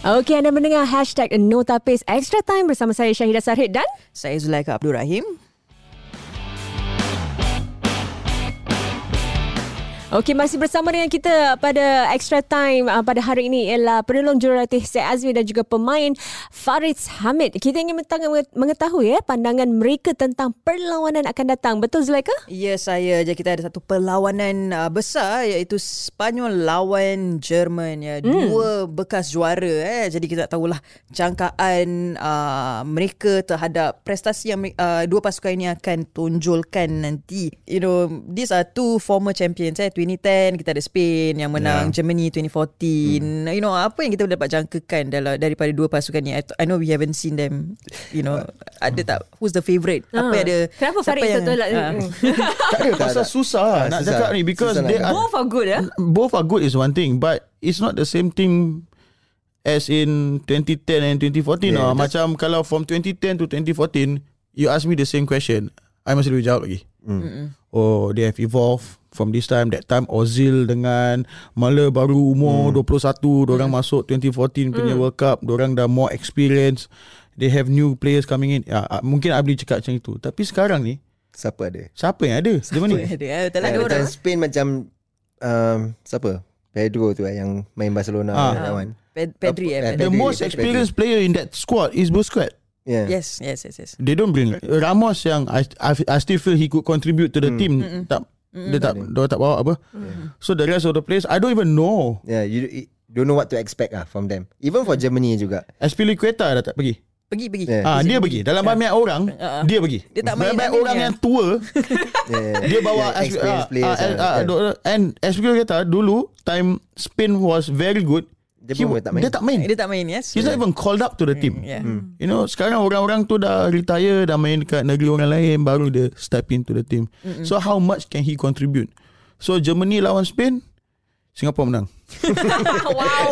Okey, anda mendengar hashtag Notapis Extra Time bersama saya Syahidah Sarhid dan Saya Zulaika Abdul Rahim. Okey, masih bersama dengan kita pada Extra Time uh, pada hari ini ialah penolong jurulatih Syed Azmi dan juga pemain Farid Hamid. Kita ingin mengetahui ya pandangan mereka tentang perlawanan akan datang. Betul Zulaika? Ya, saya je kita ada satu perlawanan uh, besar iaitu Spanyol lawan Jerman ya. Hmm. Dua bekas juara eh. Jadi kita tak tahulah jangkaan uh, mereka terhadap prestasi yang uh, dua pasukan ini akan tunjulkan nanti. You know, these are two former champions eh 2010 kita ada Spain yang menang yeah. Germany 2014 hmm. you know apa yang kita dapat jangkakan dalam daripada dua pasukan ni? I, I know we haven't seen them you know. Uh, ada tak? Who's the favourite uh, apa yang ada? Kenapa Farid yang, tolak uh, tak ada pasal susah nak cakap ni because they are, both are good ya both are good is one thing but it's not the same thing as in 2010 and 2014 yeah, no. macam kalau from 2010 to 2014 you ask me the same question. I masih boleh jawab lagi. Mm. oh they have evolved from this time that time Ozil dengan Mala baru umur hmm. 21 orang hmm. masuk 2014 punya hmm. World Cup orang dah more experience they have new players coming in ya, mungkin I boleh cakap macam itu tapi sekarang ni siapa ada siapa yang ada siapa ni ada eh, tak ada orang Spain macam um, siapa Pedro tu eh, yang main Barcelona ah. kawan Pedri uh, eh, the most experienced player in that squad is Busquets Yeah. Yes, yes, yes, yes. They don't bring Ramos yang I, I, I still feel he could contribute to the mm. team. Mm-mm. Tak Mm-hmm. Dia tak dia tak bawa apa. Mm-hmm. So the rest of the players I don't even know. Yeah, you, you don't know what to expect ah from them. Even for Germany juga. Aspilicueta dah tak pergi. Pergi pergi. Yeah. Ah dia pergi. Dalam yeah. banyak orang uh-huh. dia pergi. Dia tak main banyak orang yang tua. yeah. Dia bawa yeah, experience uh, players. Uh, uh, uh, yeah. and Aspilicueta dulu time Spain was very good. Dia pun he, tak main. Dia tak main. Dia tak main, yes. He's yeah. not even called up to the team. Mm, yeah. mm. You know, sekarang orang-orang tu dah retire, dah main dekat negeri orang lain, baru dia step into the team. Mm-mm. So how much can he contribute? So Germany lawan Spain, Singapore menang. wow.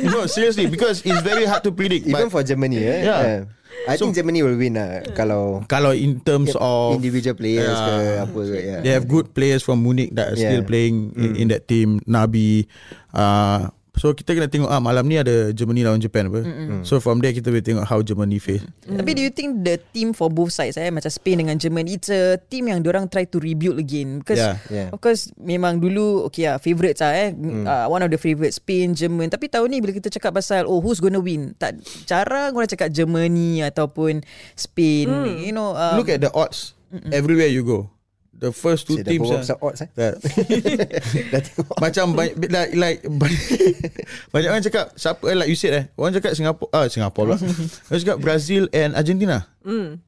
no, seriously, because it's very hard to predict. Even for Germany, eh? yeah. yeah. I so, think Germany will win lah kalau kalau in terms of individual players yeah, ke apa ke yeah. They have good players from Munich that are yeah. still playing mm. in, in that team Nabi uh, So kita kena tengok ah malam ni ada Germany lawan Japan apa. Mm-hmm. So from there kita boleh tengok how Germany face. Mm. Tapi do you think the team for both sides eh macam Spain dengan Germany it's a team yang orang try to rebuild again because yeah. Yeah. of course memang dulu okay ah favorites ah eh mm. uh, one of the favourite Spain German tapi tahun ni bila kita cakap pasal oh who's gonna win tak cara orang cakap Germany ataupun Spain mm. you know um, look at the odds Mm-mm. everywhere you go the first two teams dah uh, odds eh? That, macam banyak like, like banyak orang cakap siapa eh, like you said eh? Orang cakap Singapore ah Singapore lah orang cakap Brazil and Argentina. Mm.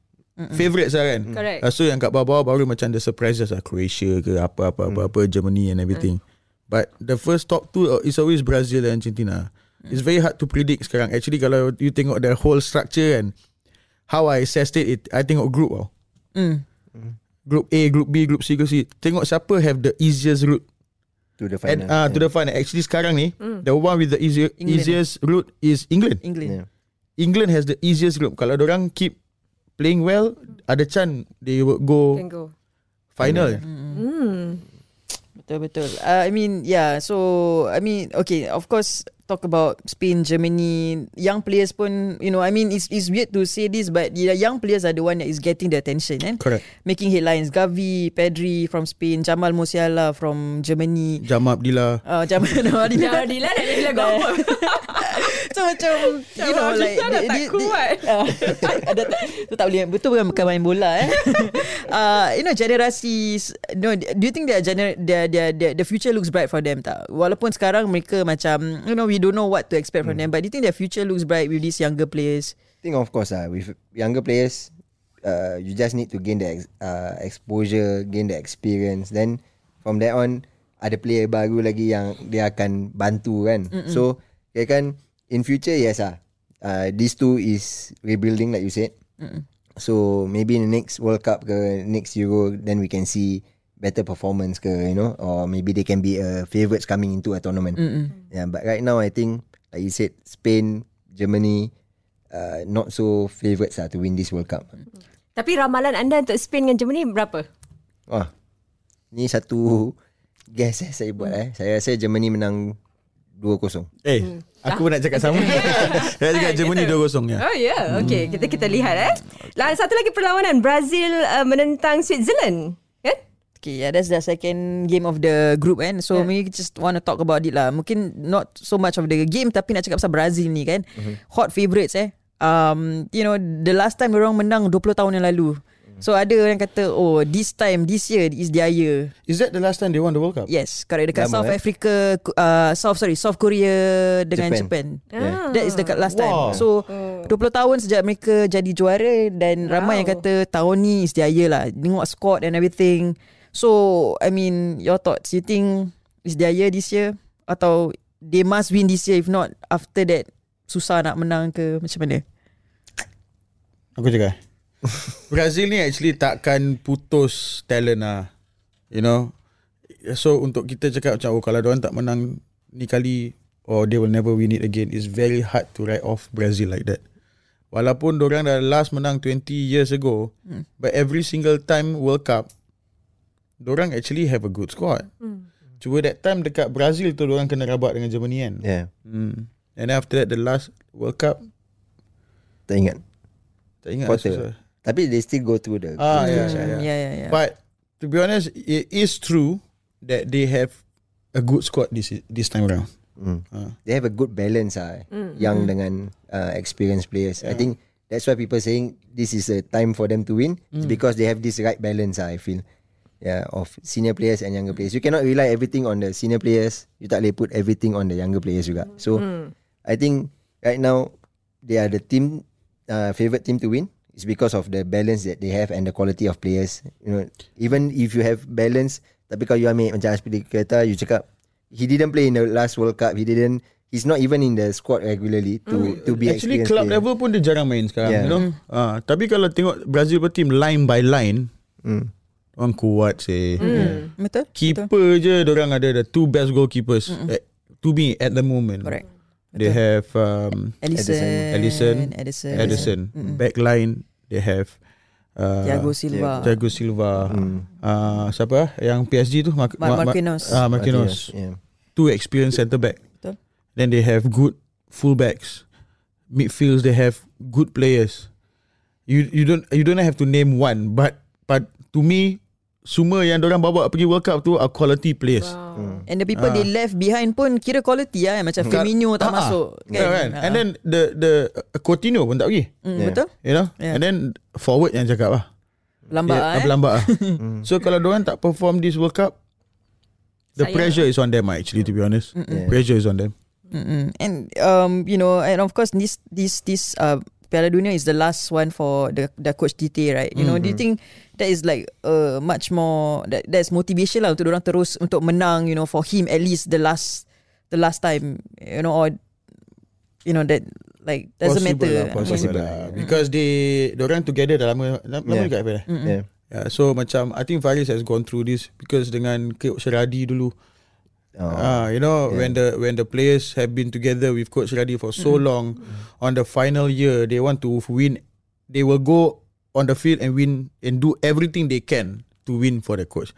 Favorite lah kan? Correct. Uh, So yang kat bawah-bawah Baru macam the surprises lah. Croatia ke Apa-apa mm. apa Germany and everything. Mm. But the first top two uh, Is always Brazil and Argentina. Mm. It's very hard to predict sekarang. Actually kalau you tengok The whole structure and How I assessed it, it I tengok group tau mm. Group A, Group B, Group C, Group C. Tengok siapa have the easiest route to the final. And, uh, yeah. To the final. Actually sekarang ni, mm. the one with the easier, easiest route is England. England. Yeah. England has the easiest route. Kalau orang keep playing well, ada chance they will go, go. final. Mm. Mm. Betul betul. Uh, I mean, yeah. So, I mean, okay. Of course, talk about Spain, Germany, young players pun, you know, I mean, it's, it's weird to say this, but the young players are the one that is getting the attention, eh? Correct. Making headlines. Gavi, Pedri from Spain, Jamal Musiala from Germany. Jamal Abdillah. Uh, Jamal Abdillah. Jamal Abdillah dah jadi lagu apa? So macam You know like Dah tak kuat Tu tak boleh Betul bukan Bukan main bola eh uh, You know generasi you know, Do you think that gener- the, the, the, the future looks bright for them tak Walaupun sekarang Mereka macam You know we don't know What to expect hmm. from them But do you think their future looks bright With these younger players? I think of course lah With younger players uh, You just need to gain the ex- uh, exposure Gain the experience. Then From there on Ada player baru lagi Yang dia akan Bantu kan. Mm-mm. So Kira kan in future yes ah uh, these two is rebuilding like you said. Mm so maybe in the next world cup ke next euro then we can see better performance ke you know or maybe they can be a uh, favorites coming into a tournament Mm-mm. yeah but right now i think like you said spain germany uh, not so favorites ah to win this world cup tapi ramalan anda untuk spain dengan germany berapa wah ni satu guess eh saya buat eh saya rasa germany menang 2-0 eh hmm. Aku pun nak cakap sama. Saya cakap Germany 2-0 ya. Oh ya, yeah. okay. Kita kita lihat eh. Lalu satu lagi perlawanan Brazil uh, menentang Switzerland? Okay, yeah, that's the second game of the group kan. So Yeah. yeah. we just want to talk about it lah. Mungkin not so much of the game tapi nak cakap pasal Brazil ni kan. Hot favourites eh. Um, you know, the last time orang menang 20 tahun yang lalu. So ada orang kata oh this time this year is their year. Is that the last time they won the World Cup? Yes, correct dekat Lama, South eh? Africa uh, South sorry South Korea dengan Japan. Japan. Yeah. That is dekat last Wow. time. So 20 tahun sejak mereka jadi juara dan wow. ramai yang kata tahun ni is their year lah. Tengok squad and everything. So I mean your thoughts you think is their year this year atau they must win this year if not after that susah nak menang ke macam mana? Aku cakap. Brazil ni actually takkan putus talent lah. You know. So untuk kita cakap macam oh kalau orang tak menang ni kali or they will never win it again it's very hard to write off Brazil like that. Walaupun orang dah last menang 20 years ago hmm. but every single time World Cup orang actually have a good squad. Hmm. Cuma that time dekat Brazil tu orang kena rabat dengan Germany kan. Yeah. Hmm. And after that the last World Cup Tak ingat. tak ingat Quarter. susah. Tapi they still go through the Ah, yeah, yeah, yeah. Yeah, yeah, yeah. But to be honest, it is true that they have a good squad this this time around. Mm. Ah. They have a good balance ah, young dengan uh, experienced players. I think that's why people saying this is a time for them to win. It's because they have this right balance ah, I feel. Yeah, of senior players and younger players. You cannot rely everything on the senior players. You tak boleh put everything on the younger players juga. So I think right now they are the team uh, favorite team to win. It's because of the balance that they have and the quality of players. You know, even if you have balance, tapi kalau you ambil macam Aspili kata, you cakap he didn't play in the last World Cup. He didn't. He's not even in the squad regularly to to be Actually club player. level pun dia jarang main sekarang, Yeah. you know. Ah, tapi kalau tengok Brazil punya team line by line, Mm. Orang kuat sih. Betul? Keeper je orang ada the two best goalkeepers eh, to me at the moment. Correct. They have um, Edison, Edison, Edison, Edison. Back line they have uh, Thiago Silva. Thiago Silva. Uh, siapa ah? yang PSG tu? Mar- Mar- Mar- Marquinhos. Ah, Marquinhos. Yeah. Two experienced centre back. Betul. Then they have good fullbacks. Midfields they have good players. You you don't you don't have to name one, but but to me semua yang orang bawa pergi World Cup tu are quality players. Wow. And the people they left behind pun kira quality lah macam Firmino tak ah. masuk Yeah, kan? And then the the uh, Coutinho pun tak pergi. mm, Yeah. betul You know? Yeah. And then forward yang cakap lah. lambat yeah, yeah, eh Lambat lah. so kalau orang tak perform this World Cup, the Sayang. pressure is on them actually to be honest. Yeah. Pressure is on them. Mm-mm. and um you know and of course this this this uh Piala Dunia is the last one for the the coach DT right you know do you think that is like uh much more that that's motivation lah untuk orang terus untuk menang you know for him at least the last the last time you know or you know that like doesn't Possible matter Lah, possible lah. Because they orang together dah lama lama Yeah. juga FPL. Yeah. Yeah, so macam I think Faris has gone through this because dengan Coach Radi dulu. Oh. Ah, you know Yeah. when the when the players have been together with Coach Radi for so long, on the final year they want to win. They will go on the field and win and do everything they can to win for the coach.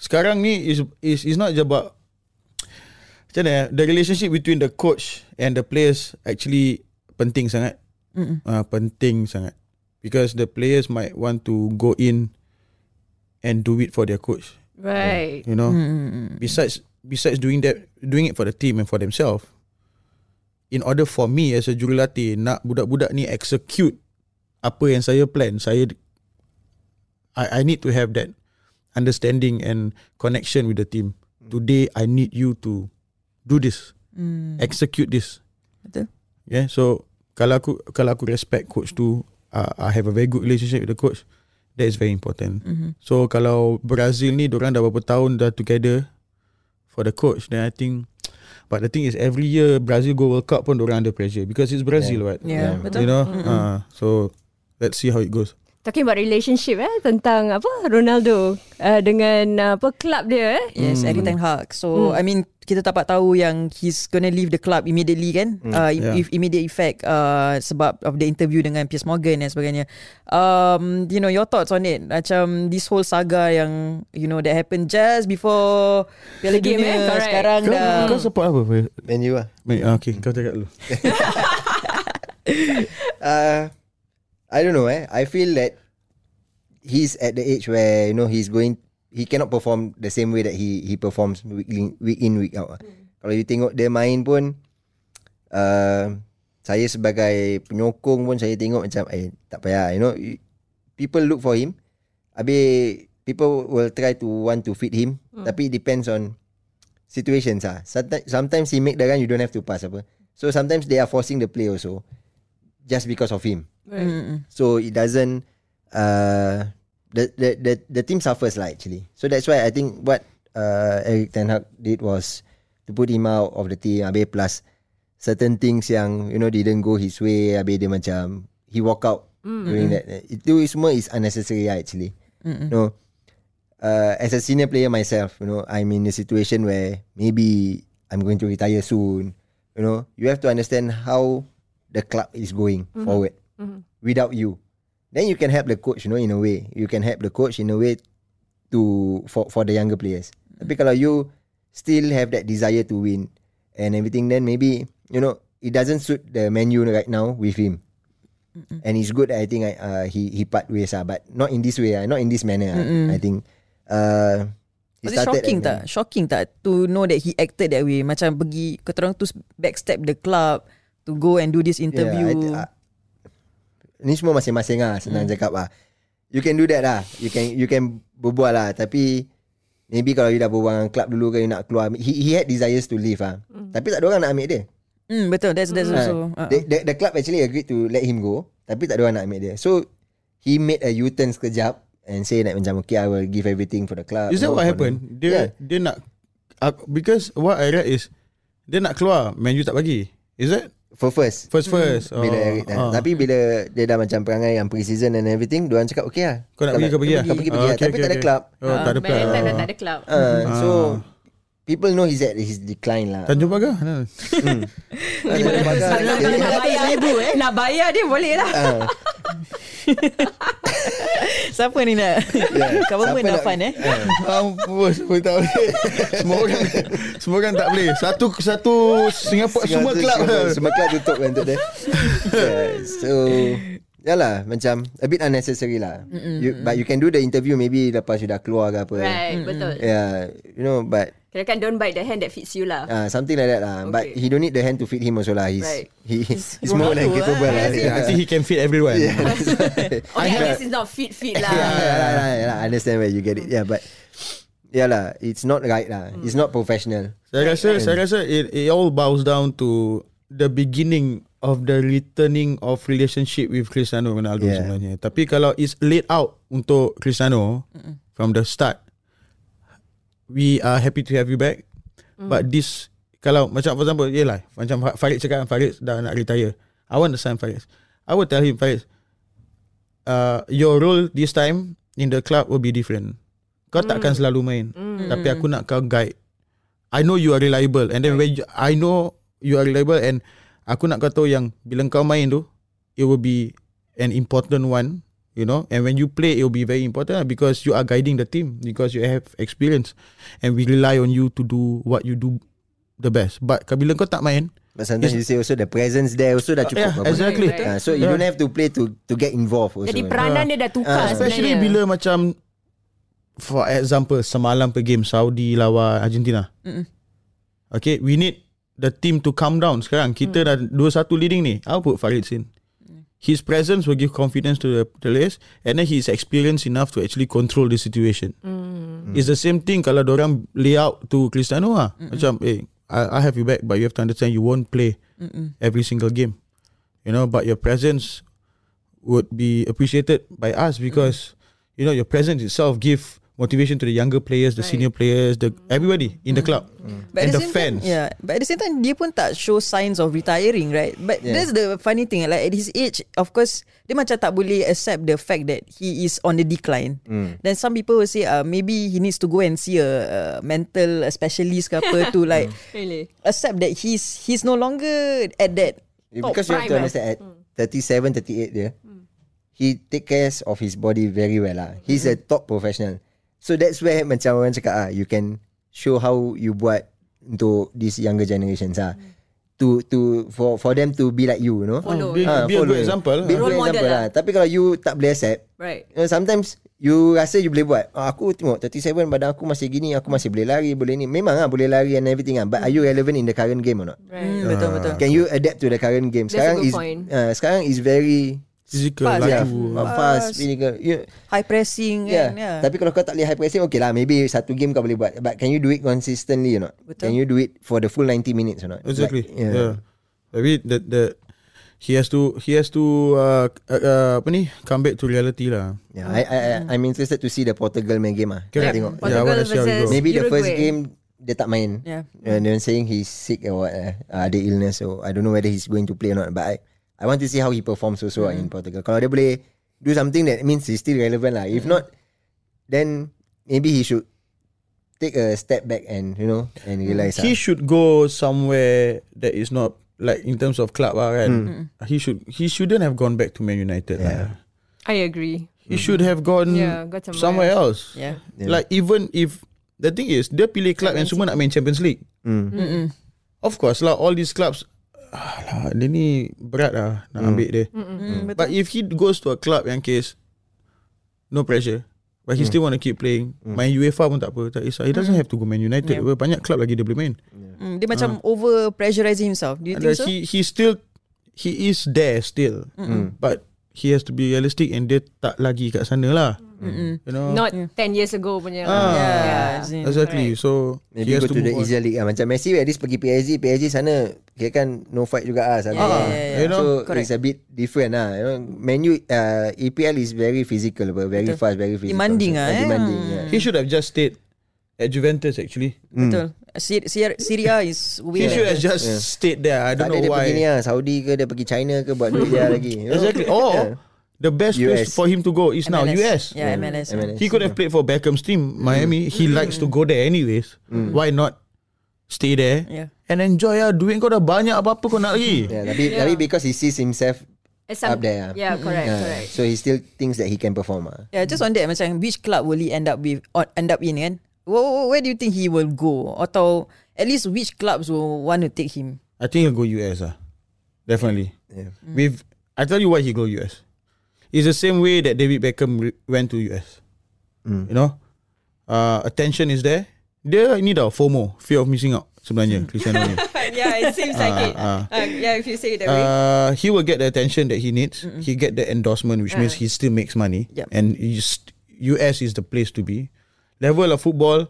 Sekarang ni is is is not just about macam mana eh, the relationship between the coach and the players actually penting sangat. Mm-mm. Uh, penting sangat because the players might want to go in and do it for their coach. Right. You know, Mm-mm. besides besides doing that doing it for the team and for themselves in order for me as a jurulatih nak budak-budak ni execute apa yang saya plan saya I I need to have that understanding and connection with the team today I need you to do this Mm. execute this Betul. yeah so kalau aku kalau aku respect coach tu uh, I have a very good relationship with the coach that is very important Mhm. So kalau Brazil ni Diorang dah berapa tahun dah together For the coach Then I think But the thing is Every year Brazil go World Cup pun Diorang under pressure Because it's Brazil yeah. what Yeah, Yeah. betul. You know uh, So Let's see how it goes Talking about relationship eh tentang apa Ronaldo uh, dengan uh, apa club dia eh. Yes, Eric Ten Hag. So, I mean, kita dapat tahu yang he's gonna leave the club immediately kan? Uh, Yeah. if immediate effect uh, sebab of the interview dengan Piers Morgan dan sebagainya. Um, you know, your thoughts on it? Macam this whole saga yang you know that happened just before Piala Game, Dunia eh? Correct. sekarang Kau, dah. kau support apa? Fir? Man you lah. Mate, ah, okay, kau cakap dulu. Uh, I don't know eh. I feel that he's at the age where you know he's going he cannot perform the same way that he he performs week in week, in, week out. Kalau you tengok dia main pun uh, saya sebagai penyokong pun saya tengok macam eh tak payah you know people look for him. Habis people will try to want to feed him tapi it depends on situations ah. Sometimes, sometimes he make the run you don't have to pass apa. So sometimes they are forcing the play also just because of him. Mm-mm. So it doesn't uh the the the, the team suffers lah actually. So that's why I think what uh Eric Ten Hag did was to put him out of the team Habis plus certain things yang you know didn't go his way Habis dia macam he walk out during that. Itu semua is unnecessary lah actually. Mm-mm. No. Uh, as a senior player myself, you know, I'm in a situation where maybe I'm going to retire soon. You know, you have to understand how the club is going forward without you. Then you can help the coach, you know, in a way. You can help the coach in a way to for for the younger players. Tapi kalau you still have that desire to win and everything, then maybe you know it doesn't suit the menu right now with him. And it's good. I think I, uh, he he part ways ah, but not in this way ah, not in this manner. ah. I think. Uh, he Was it shocking tak? Shocking tak to know that he acted that way? Macam pergi kata orang tu backstep the club to go and do this interview. Yeah, I ah, ni semua masing-masing lah senang cakap lah. You can do that lah. You can you can berbual lah. Tapi maybe kalau you dah berbual dengan club dulu ke you nak keluar. He, he had desires to leave lah. Tapi tak ada orang nak ambil dia. Hmm, betul. That's that's Ah, also. Uh, the, the, the club actually agreed to let him go. Tapi tak ada orang nak ambil dia. So he made a U-turn sekejap and say like macam okay I will give everything for the club. Is that you know, what happened? Dia Yeah. dia nak uh, because what I read is dia nak keluar, Man U tak bagi. Is that For first. first first? Bila Oh, Eric dah. ah. Tapi bila dia dah macam perangai yang pre-season and everything, diorang cakap okay lah. Kau nak pergi kau pergi lah. Kau pergi pergi Ah, lah. okay, Tapi okay, tak ada club. Oh, tak ada that time plan. dah tak ada club. Uh, so people know he's at his decline lah. Tanjung Pagar. Ah, Lima Tanjung Pagar. nak- bayar dia boleh lah Ah, Siapa ni nak? Government Siapa nak nak- fund eh? Mampus Semua tak boleh Semua orang Semua orang tak boleh Satu Satu Singapura Semua kelab Semua, club tutup kan untuk dia. yeah, so Yalah macam a bit unnecessary lah. You, but you can do the interview maybe lepas you dah keluar ke apa. Right betul Yeah, you know but Kira kan don't bite the hand that fits you lah uh, something like that lah. But Okay. he don't need the hand to feed him also lah. He's Right. he, he's, more than Ronaldo, capable lah. Yeah. I think he can fit everyone Yeah, right. Okay I guess it's not fit fit lah yeah, yeah, yeah, yeah, yeah, I understand where you get it. Yeah, but yeah lah, it's not right lah. It's not professional. Saya rasa Saya rasa it, it all boils down to The beginning Of the returning Of relationship With Cristiano Ronaldo Yeah. sebenarnya Tapi kalau It's laid out Untuk Cristiano From the start We are happy to have you back. But this Kalau macam for example Yelah Macam Farid cakap Farid dah nak retire. I want to sign Farid. I will tell him Farid uh, Your role this time In the club Will be different. Kau takkan selalu main Tapi aku nak kau guide. I know you are reliable And then when you, I know You are reliable And Aku nak kau tahu yang Bila kau main tu It will be An important one You know And when you play It will be very important lah Because you are guiding the team Because you have experience And we rely on you To do What you do The best. But bila kau tak main. But sometimes you say also the presence there also dah cukup. Yeah exactly. Right, Ah, so you Yeah. don't have to play to to get involved also. Jadi peranan dia dah tukar Especially sebenarnya. Bila macam For example Semalam per game Saudi lawan Argentina. Mm-mm. Okay We need The team to calm down Sekarang. Kita dah 2-1 leading ni. I'll put Farid in His presence will give confidence to the players And then he's experienced enough To actually control the situation. Mm. Mm. It's the same thing Kalau orang lay out to Cristiano lah. Macam eh I, I have you back But you have to understand You won't play Every single game. You know But your presence Would be appreciated by us Because mm. You know your presence itself Give motivation to the younger players, the senior players, the everybody in the club But and the fans. Time, yeah, but at the same time, dia pun tak show signs of retiring, right? But Yeah. that's the funny thing. Like at his age, of course, dia macam tak boleh accept the fact that he is on the decline. Hmm. Then some people will say, uh, maybe he needs to go and see a, a mental specialist ke apa to like Really? accept that he's he's no longer at that. Yeah, because you have to understand at 37, 38 dia, he take care of his body very well lah. He's a top professional. So that's where macam orang cakap ah, you can show how you buat untuk these younger generations ah. To to for for them to be like you, you know. Follow. Be, Ah, be a follow. good example. Be a Role good model example lah. lah. Tapi kalau you tak boleh accept, Right. you know, sometimes you rasa you boleh buat. Oh, aku tengok 37 badan aku masih gini, aku masih boleh lari, boleh ni. Memang ah boleh lari and everything ah. But are you relevant in the current game or not? Right. Hmm, betul betul. Can you adapt to the current game? That's a Sekarang good is point. uh, sekarang is very Physical, Fast, yeah, you- fast, fast physical. You, High pressing yeah. kan, yeah. Tapi kalau kau tak boleh high pressing, okay lah. Maybe satu game kau boleh buat. But can you do it consistently or not? Betul. Can you do it for the full 90 minutes or not? Exactly. Like, yeah. Tapi the the he has to he has to uh, uh, uh, apa ni come back to reality lah. Yeah, I, I, I, I'm interested to see the Portugal main game ah. Correct. Kita tengok. Yeah, I versus. Maybe the first Uruguay. game dia tak main. Yeah. And they're saying he's sick or what. Uh, ada illness. So I don't know whether he's going to play or not. But I, I want to see how he performs also mm. in Portugal. Kalau dia boleh do something that means he's still relevant lah. If not, then maybe he should take a step back and you know and realize. He ah, should go somewhere that is not like in terms of club lah kan. He should he shouldn't have gone back to Man United Yeah. lah. I agree. He should have gone Yeah, got somewhere somewhere else. Yeah. Yeah. Like even if the thing is dia pilih club yang semua nak main Champions League. mm. Of course lah all these clubs ah, lah, dia ni berat lah nak ambil dia. Betul. But if he goes to a club yang case no pressure. But he still want to keep playing. Main UEFA pun tak apa. Tak kisah he doesn't have to go Man United Yeah. banyak club lagi dia boleh main. Hmm, dia macam over pressurizing himself. Do you And think uh, so? he he still he is there still. But he has to be realistic and dia tak lagi kat sana lah you know Not 10 years ago punya. Ah. Yeah, in- exactly so Maybe he has go to, to, the move on. easier league lah. Macam Messi at least pergi PSG. PSG sana kira kan no fight juga lah. Satu. Yeah, Ah, yeah, yeah, you know so Correct. it's a bit different lah. You know, Man U, uh, EPL is very physical, but very Betul. fast, very physical. Demanding So, ah, uh, eh. Demanding, yeah. he should have just stayed at Juventus actually Betul. Syria, is way he should have just stayed there I Tak don't ada know dia pergi ni why lah. Saudi ke dia pergi China ke buat duit dia lagi. you know? exactly oh the best place for him to go is now US Yeah, MLS. MLS. He could have played for Beckham's team, Miami. He likes to go there anyways. Why not stay there Yeah. and enjoy ah? Duit kau dah banyak apa-apa kau nak lagi. Yeah, tapi, Yeah. tapi because he sees himself some- up there. ah. Yeah, correct, Yeah. correct. So he still thinks that he can perform. ah. Yeah, just on that macam which club will he end up with or end up in kan? Where, where do you think he will go? Atau at least which clubs will want to take him? I think he'll go US ah. Definitely. Yeah. With I tell you why he go US. It's the same way that David Beckham re- went to US. Mm. You know? Uh, attention is there. Dia ni dah FOMO, fear of missing out sebenarnya Cristiano ni. yeah, it seems like it. ah. Uh, yeah, if you say it that way. Uh, he will get the attention that he needs. He get the endorsement, which means he still makes money. Yep. And US is the place to be. Level of football,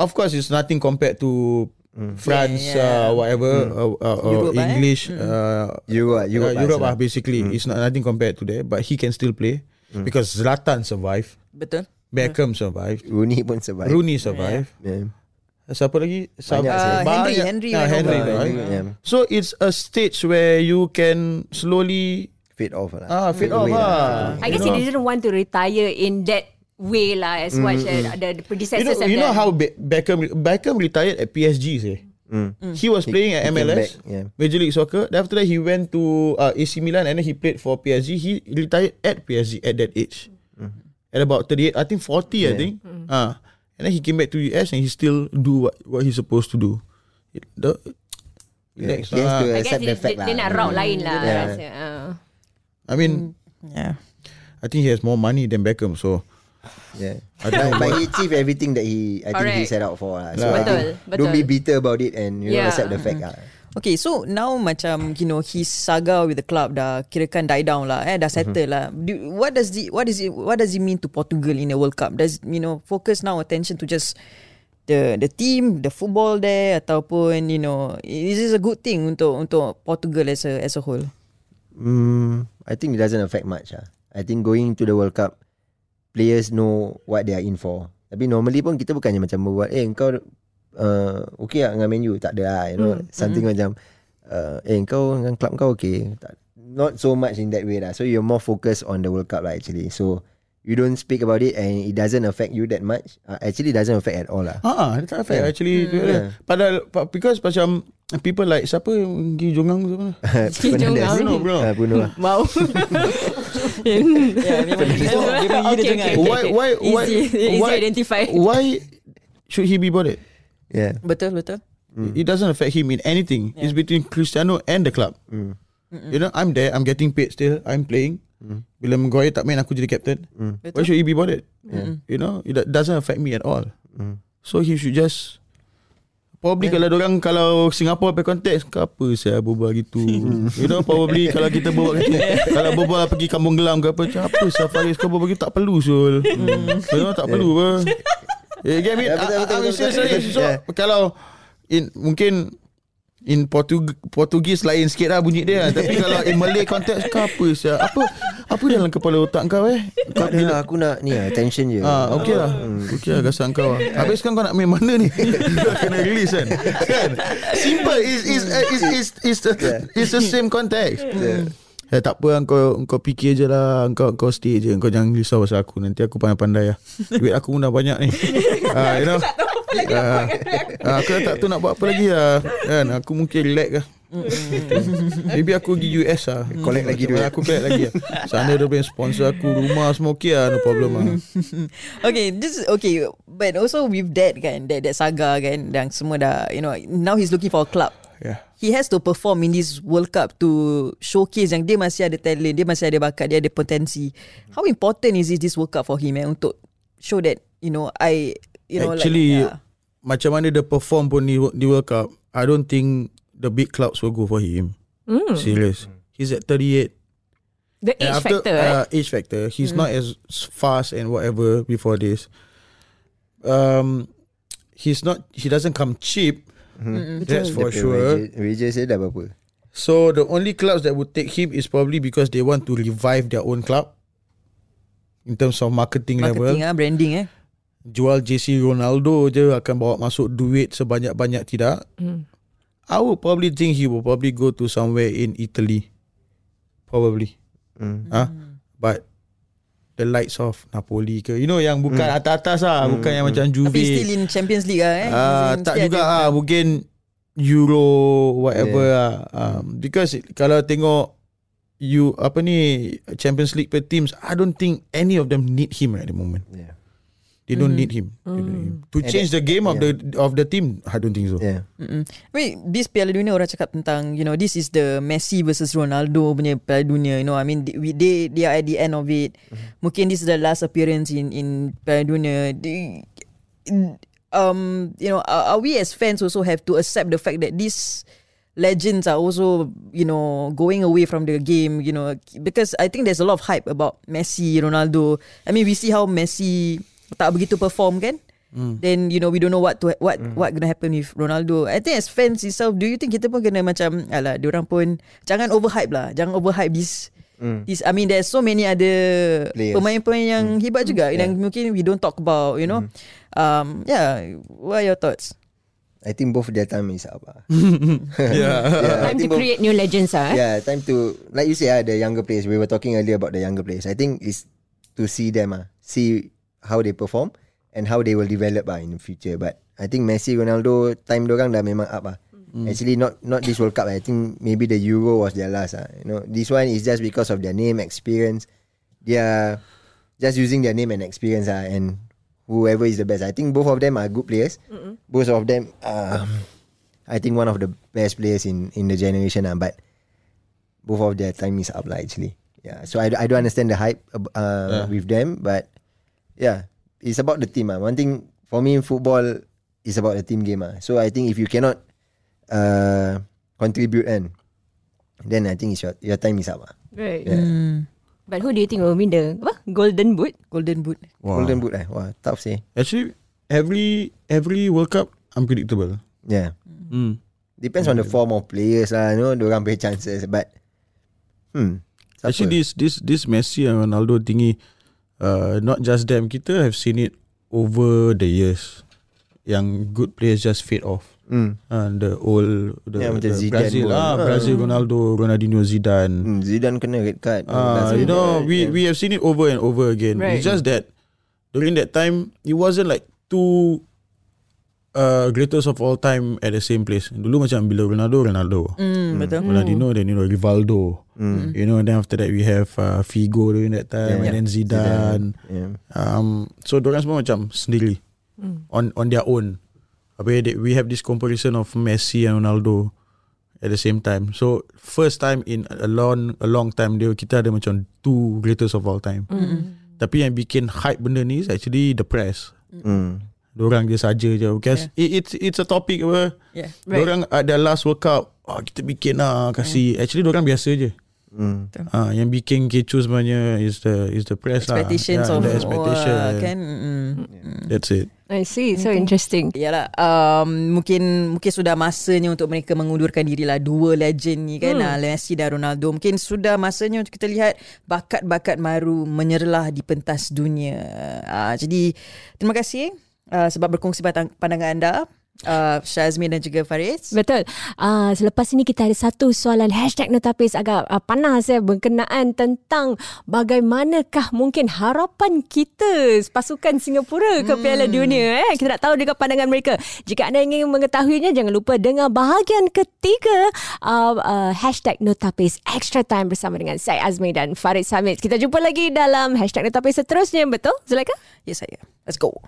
of course, it's nothing compared to France, Yeah, yeah. Uh, whatever, uh, uh, or Europe, eh? English, uh, Europe, Europe, uh, Europe lah. ah, basically. It's not nothing compared to that, but he can still play because Zlatan survived, Betul? Beckham survived, Rooney pun survive. Rooney survived. Yeah. Siapa lagi? Siapa- Banyak sih. Uh, Henry. Henry Ah, Henry, over. right? Yeah. So it's a stage where you can slowly Fade off lah. ah fade off away lah. I guess he didn't want to retire in that way lah as much as the, the You predecessors know, have you know how Be- Beckham Beckham retired at PSG say. He was playing at he MLS, back, yeah. Major League Soccer. Then after that, he went to uh, AC Milan and then he played for PSG. He retired at PSG at that age, at about thirty eight. I think forty. I think. Ah, and then he came back to US and he still do what what he's supposed to do. It, the, Yeah, relax he has lah. to I guess accept dia, the fact lah. dia nak route lain lah. Yeah. rasa. Uh. I mean, Yeah. I think he has more money than Beckham. So Yeah. But he achieved everything that he I think he Correct. set out for lah. So Betul, I think betul. don't be bitter about it and you know Yeah. accept the fact lah. Okay, so now macam you know his saga with the club dah kirakan die down lah, eh dah settle lah. Do, what does the what is it what does it mean to Portugal in the World Cup? Does you know focus now attention to just the the team, the football there ataupun you know is this a good thing untuk untuk Portugal as a as a whole? Mm, I think it doesn't affect much. Ah. I think going to the World Cup, players know what they are in for. Tapi normally pun kita bukannya macam berbuat eh kau uh, okay lah dengan menu tak ada lah you know Hmm, something macam uh, eh kau dengan club kau okay tak, not so much in that way lah so you're more focused on the World Cup lah actually so you don't speak about it and it doesn't affect you that much uh, actually it doesn't affect at all lah Ah, ah, dia tak affect Yeah. actually. Yeah. Padahal pa- because macam people like siapa pergi Jongang tu? Fernandes. Jongang. Bruno, Bruno. Ah, Bruno lah. Wow. Ya, memang dia dia Why why why Easy, easy why, identify. why should he be bothered? yeah Betul, betul. It doesn't affect him in anything. It's between Cristiano and the club. mm. You know, I'm there. I'm getting paid still. I'm playing. Bila Maguire tak main, aku jadi captain. Why should he be bothered? You know, it do- doesn't affect me at all. Mm. So he should just Probably kalau orang kalau Singapore pe konteks ke apa saya berbual gitu. you know probably kalau kita berbual gitu. kalau berbual pergi Kampung Gelam ke apa macam apa Safaris kau berbual gitu tak perlu sul. you know tak perlu apa. You get me? Ya, betul, betul, I- I- betul, I- betul. serious. So Yeah. kalau in mungkin in Portug Portugis lain sikit lah bunyi dia tapi kalau in Malay konteks ke apa sia apa apa dalam kepala otak kau eh tak ada lah aku nak ni lah attention je Ah, okey lah. Okey lah gasan kau lah. Habis sekarang kau nak main mana ni? Kena release kan? kan? Simple. Is is is is is the is the same context. Eh, tak apa lah, kau kau fikir je lah kau kau stay je kau jangan risau pasal aku nanti aku pandai-pandai lah duit aku pun dah banyak ni ah, you know Ah, ah, aku dah tak tahu nak buat apa lagi lah. Kan aku mungkin relax lah. Maybe aku pergi US lah. Collect lagi duit. Aku collect lagi lah. Sana dia punya sponsor aku Rumah semua okay lah No problem lah. Okay, this okay, but also with that kan, that that saga kan, dan semua dah, you know, now he's looking for a club. Yeah. He has to perform in this World Cup to showcase yang dia masih ada talent, dia masih ada bakat, dia ada potensi. How important is this World Cup for him eh, untuk show that, you know, I, you know, Actually like, yeah. Macam mana dia perform pun di, di World Cup I don't think The big clubs will go for him. Mm. Serious. He's at 38 The age And after, factor. uh, Age factor. He's not as fast And whatever Before this. Um, He's not He doesn't come cheap. That's for punya sure. Wages- Wages dia dah berapa? So the only clubs that would take him Is probably because They want to revive their own club. In terms of marketing, level. marketing ah, branding eh. Jual JC Ronaldo je akan bawa masuk duit sebanyak-banyak tidak. Hmm. I would probably think he will probably go to somewhere in Italy. Probably. mm. Ah, But the likes of Napoli ke. You know yang bukan atas-atas lah. Bukan yang macam Tapi still Juve. in Champions League lah eh. Ah, in, tak juga ada- ah Mungkin Euro whatever lah. Um, because kalau tengok you apa ni Champions League per teams, I don't think any of them need him at the moment. yeah They don't need him. They don't need him. To And change the game of the of the team, I don't think so. yeah Mm-mm. Wait, this Piala Dunia orang cakap tentang, you know, this is the Messi versus Ronaldo punya Piala Dunia. You know, I mean, they, they they are at the end of it. Mungkin this is the last appearance in in Piala Dunia. They, um, you know, are, are we as fans also have to accept the fact that these legends are also, you know, going away from the game. You know, because I think there's a lot of hype about Messi, Ronaldo. I mean, we see how Messi tak begitu perform kan. Then you know we don't know what to what what gonna happen with Ronaldo. I think as fans itself, do you think kita pun kena macam alah, diorang pun jangan overhype lah, jangan overhype this. Mm. This, I mean, there's so many other Players. pemain-pemain yang hebat juga yang mungkin we don't talk about, you know. Um, yeah, what are your thoughts? I think both their time is up ah. yeah. yeah, Time to both- create new legends ah. Eh? Yeah, time to like you say ah, the younger players. We were talking earlier about the younger players. I think is to see them ah, see how they perform and how they will develop ah in the future. But I think Messi, Ronaldo, time dorang dah memang up ah. Actually not not this World Cup. I think maybe the Euro was their last ah. You know, this one is just because of their name, experience. They are just using their name and experience ah, and whoever is the best. I think both of them are good players. Both of them, um, I think one of the best players in in the generation ah. But both of their time is up lah actually. Yeah. So I, I don't understand the hype ab- uh, Yeah. with them, but yeah, it's about the team. Ah, one thing for me, football is about the team game. Ah, so I think if you cannot uh, contribute and then I think it's your your time is up. Ah. Right. Yeah. Hmm, But who do you think will win the apa? Golden Boot? Golden Boot. Wow. Golden boot eh. Wah, tough say. Actually, every every World Cup unpredictable. Yeah. Mm. Depends on the form of players lah. You know, orang punya chances. But hmm. siapa? Actually, this this this Messi and Ronaldo thingy, uh, not just them. Kita have seen it over the years, yang good players just fade off. Hmm. And the old the, macam the Zidane Brazil pun. ah, Ah. Brazil Ronaldo, Ronaldinho, Zidane. Hmm, Zidane kena red card. Ah, Last you know, minute. we we have seen it over and over again. Right. It's just that during that time, it wasn't like two uh, greatest of all time at the same place. Dulu macam bila Ronaldo, Ronaldo. Hmm, betul. Ronaldinho, then you know Rivaldo. You know, and then after that we have uh, Figo during that time, Yeah. and then Zidane. Yeah. Um, so dorang semua macam sendiri on on their own. Habis they- we have this comparison of Messi and Ronaldo at the same time. So first time in a long a long time dia kita ada macam two greatest of all time. Tapi yang bikin hype benda ni is actually the press. Hmm. Dorang je saja je because it, it's it's a topic apa. Yeah. Right. Dorang ada last World Cup, oh, kita bikin lah kasih. Actually dorang biasa je. Hmm. Ah, yang bikin kecoh sebenarnya is the is the press Expectations lah. of the expectation. wah, kan. Mm. That's it. I see. So interesting. Yalah, um, mungkin mungkin sudah masanya untuk mereka mengundurkan diri lah dua legend ni kan, hmm. Messi dan Ronaldo. Mungkin sudah masanya untuk kita lihat bakat-bakat baru menyerlah di pentas dunia. Uh, jadi terima kasih uh, sebab berkongsi pandangan anda. Uh, Syazmin dan juga Faris. Betul. Uh, selepas ini kita ada satu soalan hashtag notapis agak uh, panas ya berkenaan tentang bagaimanakah mungkin harapan kita pasukan Singapura ke Piala Dunia. Eh? Kita nak tahu juga pandangan mereka. Jika anda ingin mengetahuinya jangan lupa dengar bahagian ketiga uh, uh, hashtag notapis extra time bersama dengan saya Azmi dan Farid Samit. Kita jumpa lagi dalam hashtag notapis seterusnya. Betul Zulaika? Ya saya. Let's go.